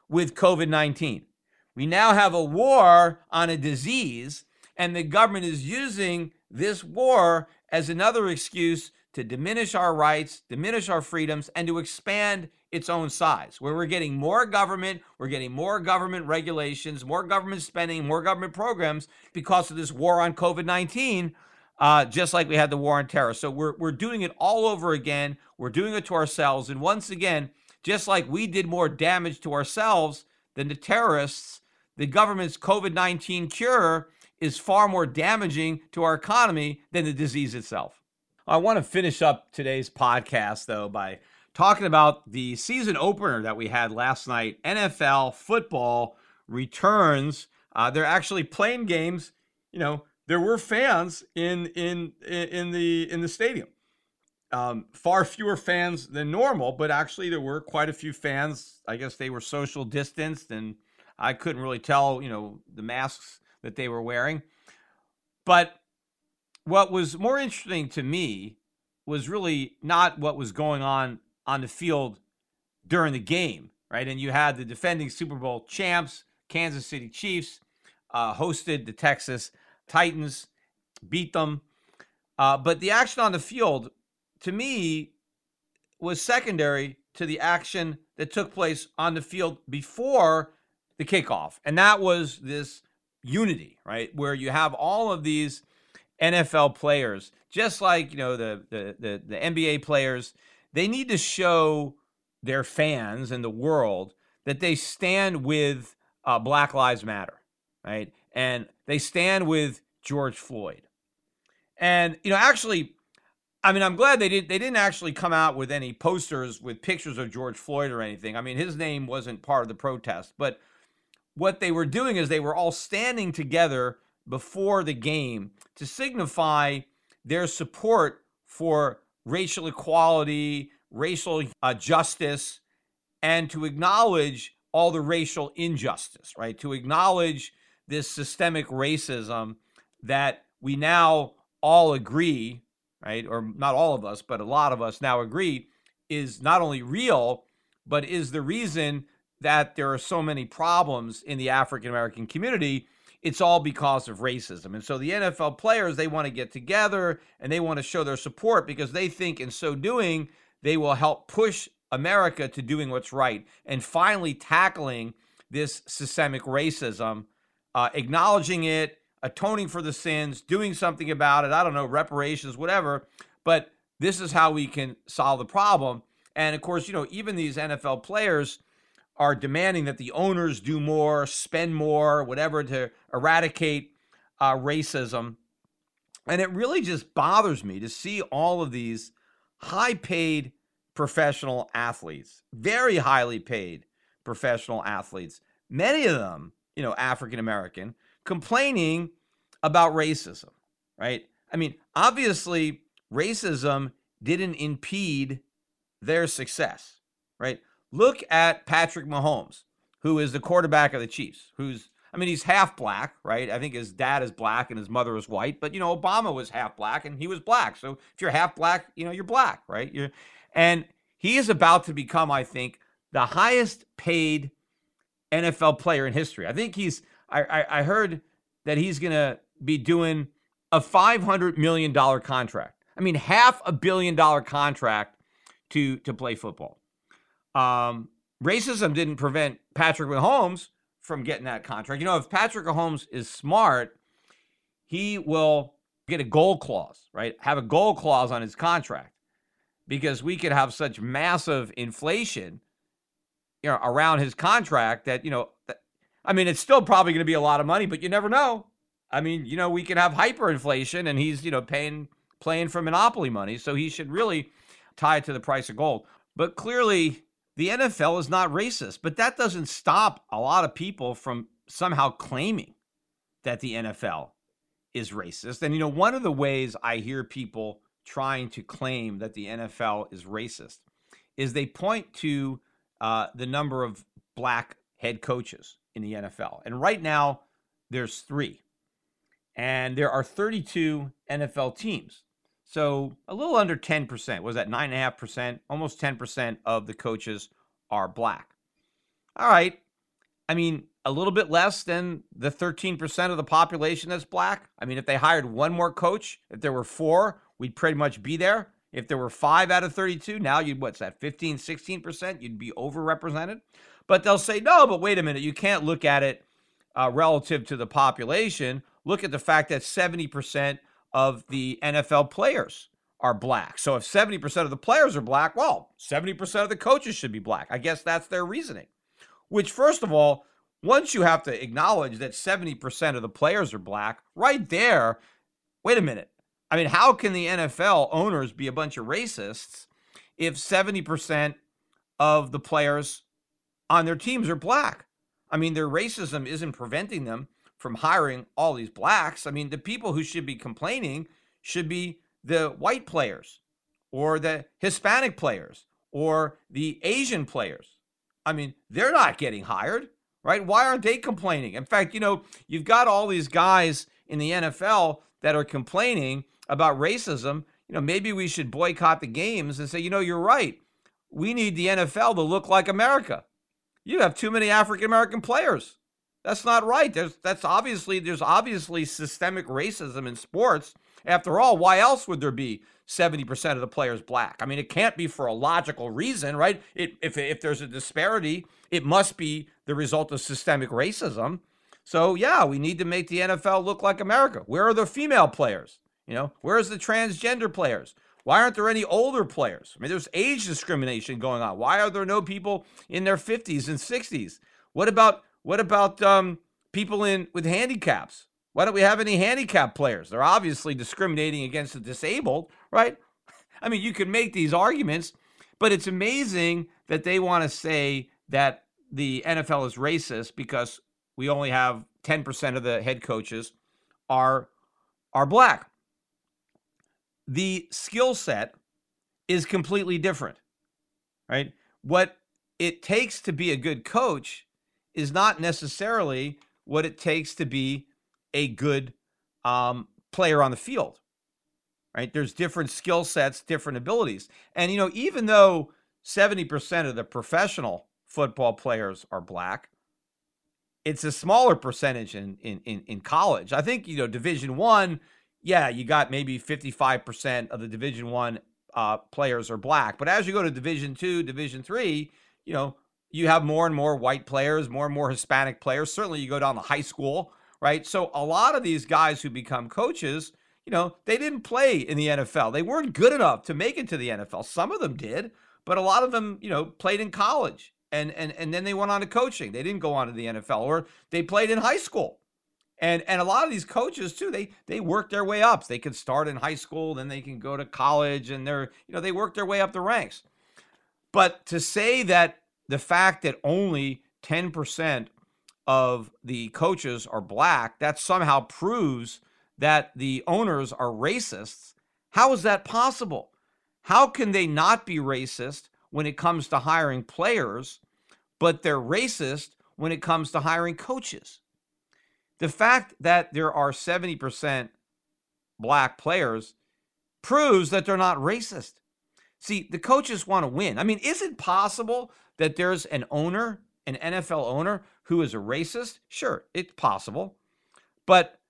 with COVID 19. We now have a war on a disease, and the government is using this war as another excuse to diminish our rights, diminish our freedoms, and to expand its own size, where we're getting more government, we're getting more government regulations, more government spending, more government programs because of this war on COVID 19, uh, just like we had the war on terror. So we're, we're doing it all over again. We're doing it to ourselves. And once again, just like we did more damage to ourselves than the terrorists, the government's COVID 19 cure is far more damaging to our economy than the disease itself. I want to finish up today's podcast, though, by talking about the season opener that we had last night. NFL football returns. Uh, they're actually playing games. You know, there were fans in in in the in the stadium. Um, far fewer fans than normal, but actually there were quite a few fans. I guess they were social distanced, and I couldn't really tell. You know, the masks that they were wearing. But what was more interesting to me was really not what was going on on the field during the game, right? And you had the defending Super Bowl champs, Kansas City Chiefs, uh, hosted the Texas Titans, beat them. Uh, but the action on the field, to me, was secondary to the action that took place on the field before the kickoff. And that was this unity, right? Where you have all of these NFL players, just like, you know, the the the, the NBA players, they need to show their fans and the world that they stand with uh, Black Lives Matter, right? And they stand with George Floyd. And you know, actually, I mean, I'm glad they did. They didn't actually come out with any posters with pictures of George Floyd or anything. I mean, his name wasn't part of the protest, but what they were doing is they were all standing together before the game to signify their support for racial equality, racial uh, justice, and to acknowledge all the racial injustice, right? To acknowledge this systemic racism that we now all agree, right? Or not all of us, but a lot of us now agree is not only real, but is the reason that there are so many problems in the African American community. It's all because of racism. And so the NFL players, they want to get together and they want to show their support because they think in so doing, they will help push America to doing what's right and finally tackling this systemic racism, uh, acknowledging it, atoning for the sins, doing something about it. I don't know, reparations, whatever. But this is how we can solve the problem. And of course, you know, even these NFL players are demanding that the owners do more, spend more, whatever to eradicate uh, racism. And it really just bothers me to see all of these high paid professional athletes, very highly paid professional athletes, many of them, you know, African American, complaining about racism, right? I mean, obviously, racism didn't impede their success, right? Look at Patrick Mahomes, who is the quarterback of the Chiefs, who's I mean, he's half black, right? I think his dad is black and his mother is white, but you know, Obama was half black and he was black. So if you're half black, you know, you're black, right? You're, and he is about to become, I think, the highest paid NFL player in history. I think he's I, I, I heard that he's going to be doing a $500 million contract. I mean, half a billion dollar contract to, to play football. Um, racism didn't prevent Patrick Mahomes from getting that contract. You know, if Patrick Mahomes is smart, he will get a gold clause, right? Have a gold clause on his contract because we could have such massive inflation you know around his contract that you know I mean, it's still probably going to be a lot of money, but you never know. I mean, you know, we could have hyperinflation and he's, you know, paying playing for monopoly money, so he should really tie it to the price of gold. But clearly, the NFL is not racist, but that doesn't stop a lot of people from somehow claiming that the NFL is racist. And you know, one of the ways I hear people trying to claim that the NFL is racist is they point to uh, the number of black head coaches in the NFL. And right now, there's three. And there are 32 NFL teams. So a little under 10%. Was that 9.5%? Almost 10% of the coaches are black. All right. I mean, a little bit less than the 13% of the population that's black. I mean, if they hired one more coach, if there were four, we'd pretty much be there. If there were five out of 32, now you'd, what's that, 15, 16%? You'd be overrepresented. But they'll say, no, but wait a minute. You can't look at it uh, relative to the population. Look at the fact that 70% of the NFL players are black. So if 70% of the players are black, well, 70% of the coaches should be black. I guess that's their reasoning. Which, first of all, once you have to acknowledge that 70% of the players are black, right there, wait a minute. I mean, how can the NFL owners be a bunch of racists if 70% of the players on their teams are black. I mean, their racism isn't preventing them from hiring all these blacks. I mean, the people who should be complaining should be the white players or the Hispanic players or the Asian players. I mean, they're not getting hired, right? Why aren't they complaining? In fact, you know, you've got all these guys in the NFL that are complaining about racism, you know, maybe we should boycott the games and say, you know, you're right. We need the NFL to look like America. You have too many African American players. That's not right. There's that's obviously there's obviously systemic racism in sports. After all, why else would there be 70% of the players black? I mean, it can't be for a logical reason, right? It, if if there's a disparity, it must be the result of systemic racism. So, yeah, we need to make the NFL look like America. Where are the female players? You know, where's the transgender players? Why aren't there any older players? I mean, there's age discrimination going on. Why are there no people in their 50s and 60s? What about what about um, people in with handicaps? Why don't we have any handicap players? They're obviously discriminating against the disabled, right? I mean, you can make these arguments, but it's amazing that they want to say that the NFL is racist because we only have 10% of the head coaches are are black the skill set is completely different, right? What it takes to be a good coach is not necessarily what it takes to be a good um, player on the field, right? There's different skill sets, different abilities. And, you know, even though 70% of the professional football players are black, it's a smaller percentage in, in, in, in college. I think, you know, Division One yeah, you got maybe 55% of the Division One uh, players are black. But as you go to Division Two, Division Three, you know, you have more and more white players, more and more Hispanic players. Certainly, you go down to high school, right? So a lot of these guys who become coaches, you know, they didn't play in the NFL. They weren't good enough to make it to the NFL. Some of them did, but a lot of them, you know, played in college and and and then they went on to coaching. They didn't go on to the NFL or they played in high school and and a lot of these coaches too, they they work their way up. They can start in high school, then they can go to college, and they're you know they work their way up the ranks. But to say that the fact that only ten percent of the coaches are black, that somehow proves that the owners are racists. How is that possible? How can they not be racist when it comes to hiring players, but they're racist when it comes to hiring coaches? the fact that there are 70% black players proves that they're not racist. See, the coaches want to win. I mean, is it possible that there's an owner, an NFL owner, who is a racist? Sure, it's possible. But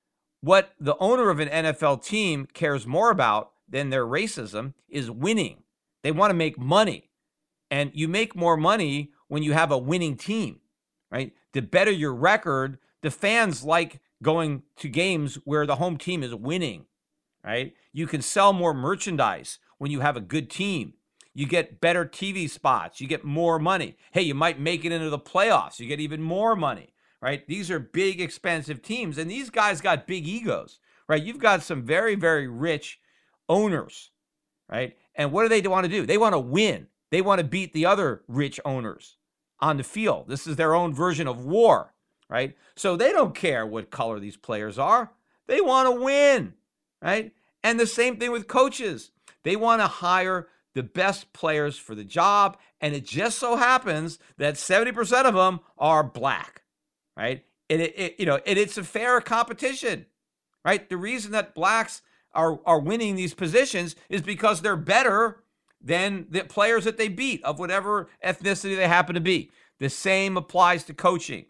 what the owner of an NFL team cares more about than their racism is winning. They want to make money. And you make more money when you have a winning team, right? The better your record, the fans like going to games where the home team is winning, right? You can sell more merchandise when you have a good team. You get better TV spots, you get more money. Hey, you might make it into the playoffs, you get even more money, right? These are big, expensive teams, and these guys got big egos, right? You've got some very, very rich owners, right? And what do they want to do? They want to win. They want to beat the other rich owners on the field. This is their own version of war right? So they don't care what color these players are. They want to win, right? And the same thing with coaches. They want to hire the best players for the job. And it just so happens that 70% of them are black, right? And it, it you know, and it's a fair competition, right? The reason that blacks are, are winning these positions is because they're better than the players that they beat of whatever ethnicity they happen to be. The same applies to coaching.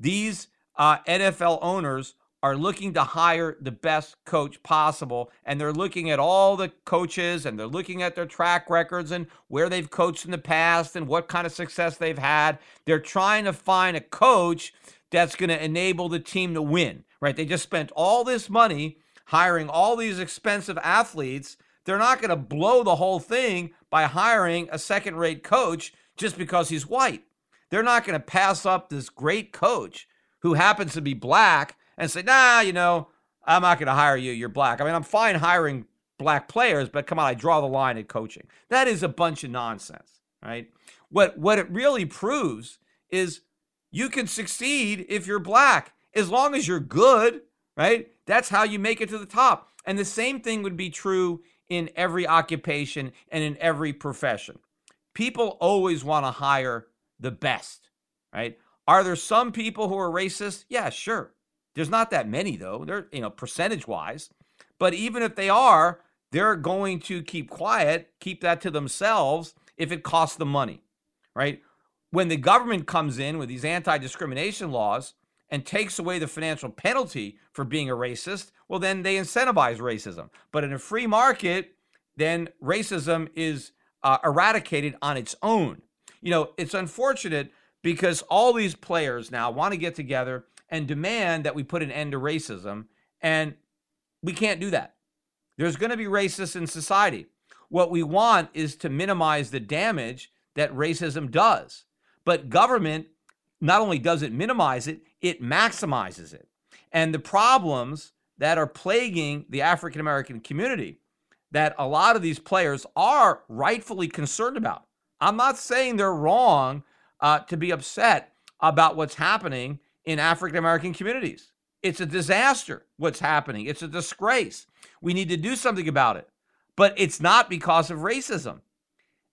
These uh, NFL owners are looking to hire the best coach possible. And they're looking at all the coaches and they're looking at their track records and where they've coached in the past and what kind of success they've had. They're trying to find a coach that's going to enable the team to win, right? They just spent all this money hiring all these expensive athletes. They're not going to blow the whole thing by hiring a second rate coach just because he's white. They're not going to pass up this great coach who happens to be black and say, nah, you know, I'm not going to hire you. You're black. I mean, I'm fine hiring black players, but come on, I draw the line at coaching. That is a bunch of nonsense, right? What what it really proves is you can succeed if you're black as long as you're good, right? That's how you make it to the top. And the same thing would be true in every occupation and in every profession. People always want to hire the best, right? Are there some people who are racist? Yeah, sure. There's not that many though. They're, you know, percentage wise. But even if they are, they're going to keep quiet, keep that to themselves if it costs them money, right? When the government comes in with these anti discrimination laws and takes away the financial penalty for being a racist, well, then they incentivize racism. But in a free market, then racism is uh, eradicated on its own. You know, it's unfortunate because all these players now want to get together and demand that we put an end to racism. And we can't do that. There's going to be racists in society. What we want is to minimize the damage that racism does. But government not only does it minimize it, it maximizes it. And the problems that are plaguing the African American community that a lot of these players are rightfully concerned about. I'm not saying they're wrong uh, to be upset about what's happening in African American communities. It's a disaster what's happening. It's a disgrace. We need to do something about it. But it's not because of racism.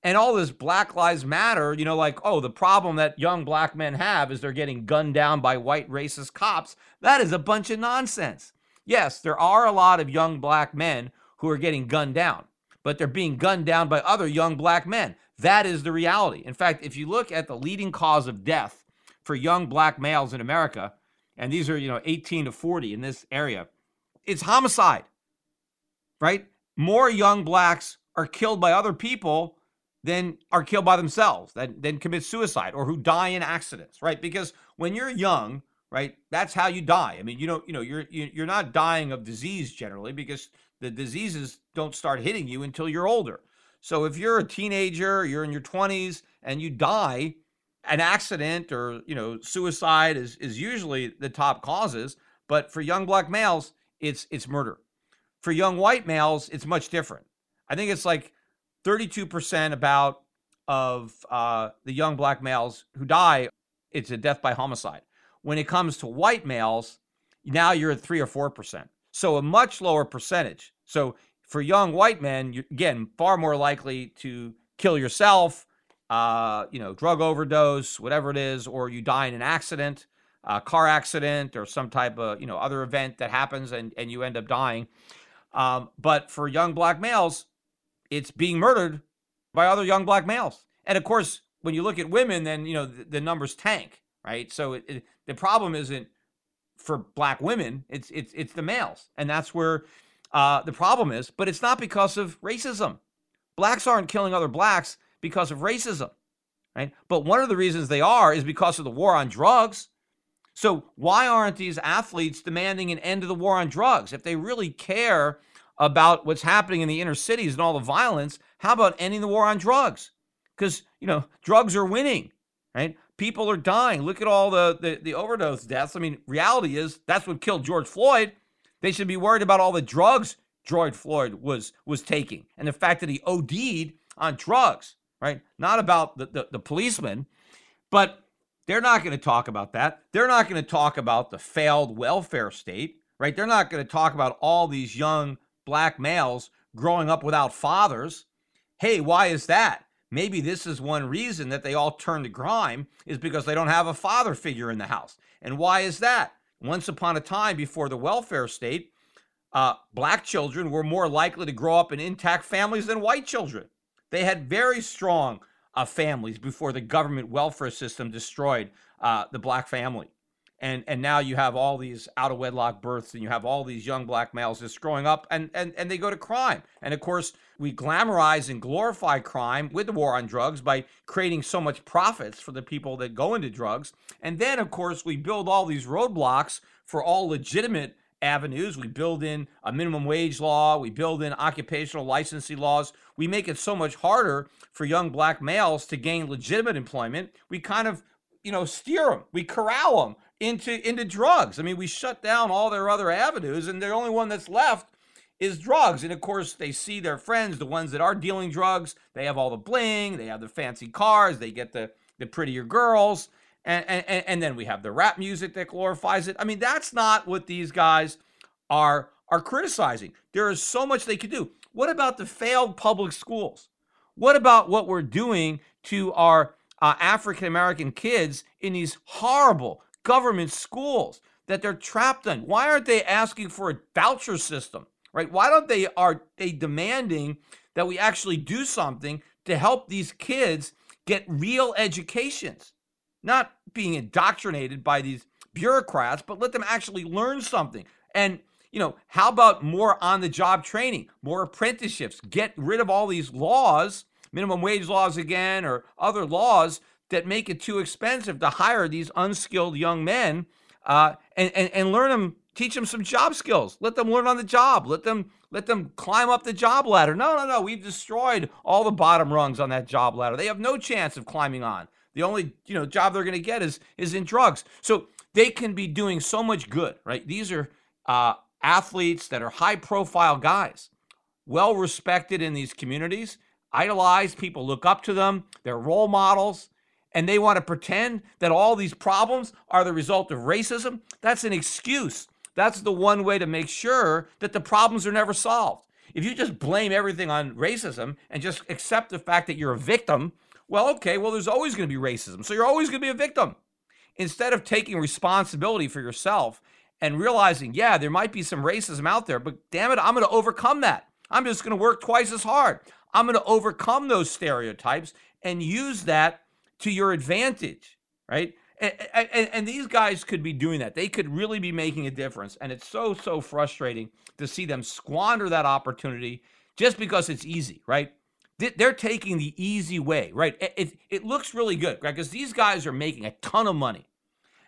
And all this Black Lives Matter, you know, like, oh, the problem that young black men have is they're getting gunned down by white racist cops. That is a bunch of nonsense. Yes, there are a lot of young black men who are getting gunned down, but they're being gunned down by other young black men. That is the reality. In fact, if you look at the leading cause of death for young black males in America, and these are, you know, 18 to 40 in this area, it's homicide, right? More young blacks are killed by other people than are killed by themselves, that then commit suicide or who die in accidents, right? Because when you're young, right, that's how you die. I mean, you don't, you know, you're you're not dying of disease generally because the diseases don't start hitting you until you're older. So if you're a teenager, you're in your 20s and you die, an accident or, you know, suicide is is usually the top causes, but for young black males, it's it's murder. For young white males, it's much different. I think it's like 32% about of uh, the young black males who die, it's a death by homicide. When it comes to white males, now you're at three or four percent. So a much lower percentage. So for young white men, you're, again, far more likely to kill yourself, uh, you know, drug overdose, whatever it is, or you die in an accident, a car accident, or some type of you know other event that happens and and you end up dying. Um, but for young black males, it's being murdered by other young black males. And of course, when you look at women, then you know the, the numbers tank, right? So it, it, the problem isn't for black women. It's it's it's the males, and that's where uh, the problem is. But it's not because of racism. Blacks aren't killing other blacks because of racism, right? But one of the reasons they are is because of the war on drugs. So why aren't these athletes demanding an end to the war on drugs? If they really care about what's happening in the inner cities and all the violence, how about ending the war on drugs? Because you know drugs are winning, right? People are dying. Look at all the, the, the overdose deaths. I mean, reality is that's what killed George Floyd. They should be worried about all the drugs George Floyd was was taking and the fact that he OD'd on drugs, right? Not about the, the, the policeman, but they're not going to talk about that. They're not going to talk about the failed welfare state, right? They're not going to talk about all these young black males growing up without fathers. Hey, why is that? Maybe this is one reason that they all turn to crime is because they don't have a father figure in the house. And why is that? Once upon a time, before the welfare state, uh, black children were more likely to grow up in intact families than white children. They had very strong uh, families before the government welfare system destroyed uh, the black family. And and now you have all these out of wedlock births and you have all these young black males just growing up and and and they go to crime. And of course we glamorize and glorify crime with the war on drugs by creating so much profits for the people that go into drugs. And then of course we build all these roadblocks for all legitimate avenues. We build in a minimum wage law. We build in occupational licensing laws. We make it so much harder for young black males to gain legitimate employment. We kind of you know steer them we corral them into into drugs. I mean, we shut down all their other avenues, and the only one that's left is drugs. And of course, they see their friends, the ones that are dealing drugs. They have all the bling, they have the fancy cars, they get the the prettier girls, and and and then we have the rap music that glorifies it. I mean, that's not what these guys are are criticizing. There is so much they could do. What about the failed public schools? What about what we're doing to our uh, African American kids in these horrible, government schools that they're trapped in. Why aren't they asking for a voucher system, right? Why don't they are they demanding that we actually do something to help these kids get real educations, not being indoctrinated by these bureaucrats, but let them actually learn something. And you know, how about more on the job training, more apprenticeships, get rid of all these laws, minimum wage laws again, or other laws that make it too expensive to hire these unskilled young men uh, and, and, and learn them, teach them some job skills. Let them learn on the job. Let them let them climb up the job ladder. No, no, no. We've destroyed all the bottom rungs on that job ladder. They have no chance of climbing on. The only you know job they're going to get is is in drugs. So they can be doing so much good, right? These are uh, athletes that are high profile guys, well respected in these communities, idolized. People look up to them. They're role models and they want to pretend that all these problems are the result of racism, that's an excuse. That's the one way to make sure that the problems are never solved. If you just blame everything on racism and just accept the fact that you're a victim, well, okay, well, there's always going to be racism. So you're always going to be a victim. Instead of taking responsibility for yourself and realizing, yeah, there might be some racism out there, but damn it, I'm going to overcome that. I'm just going to work twice as hard. I'm going to overcome those stereotypes and use that to your advantage, right? And, and, and, these guys could be doing that. They could really be making a difference. And it's so, so frustrating to see them squander that opportunity just because it's easy, right? They're taking the easy way, right? It, it, it looks really good, right? Because these guys are making a ton of money.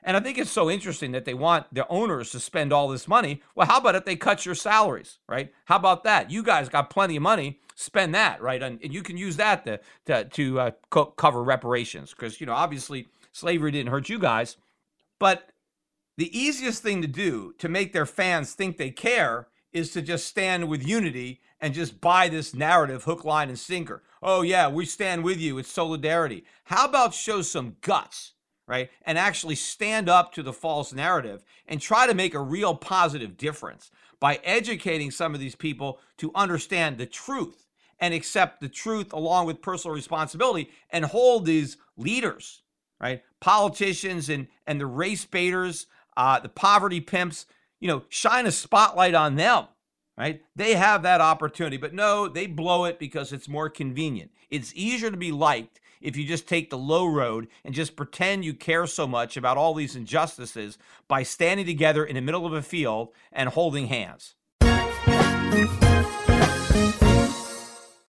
And I think it's so interesting that they want their owners to spend all this money. Well, how about if they cut your salaries, right? How about that? You guys got plenty of money spend that, right? And, and you can use that to to, to uh, co- cover reparations because you know obviously slavery didn't hurt you guys, but the easiest thing to do to make their fans think they care is to just stand with unity and just buy this narrative hook, line, and sinker. Oh yeah, we stand with you. It's solidarity. How about show some guts? right? And actually stand up to the false narrative and try to make a real positive difference by educating some of these people to understand the truth and accept the truth along with personal responsibility and hold these leaders, right? Politicians and and the race baiters, uh, the poverty pimps, you know, shine a spotlight on them, right? They have that opportunity, but no, they blow it because it's more convenient. It's easier to be liked if you just take the low road and just pretend you care so much about all these injustices by standing together in the middle of a field and holding hands.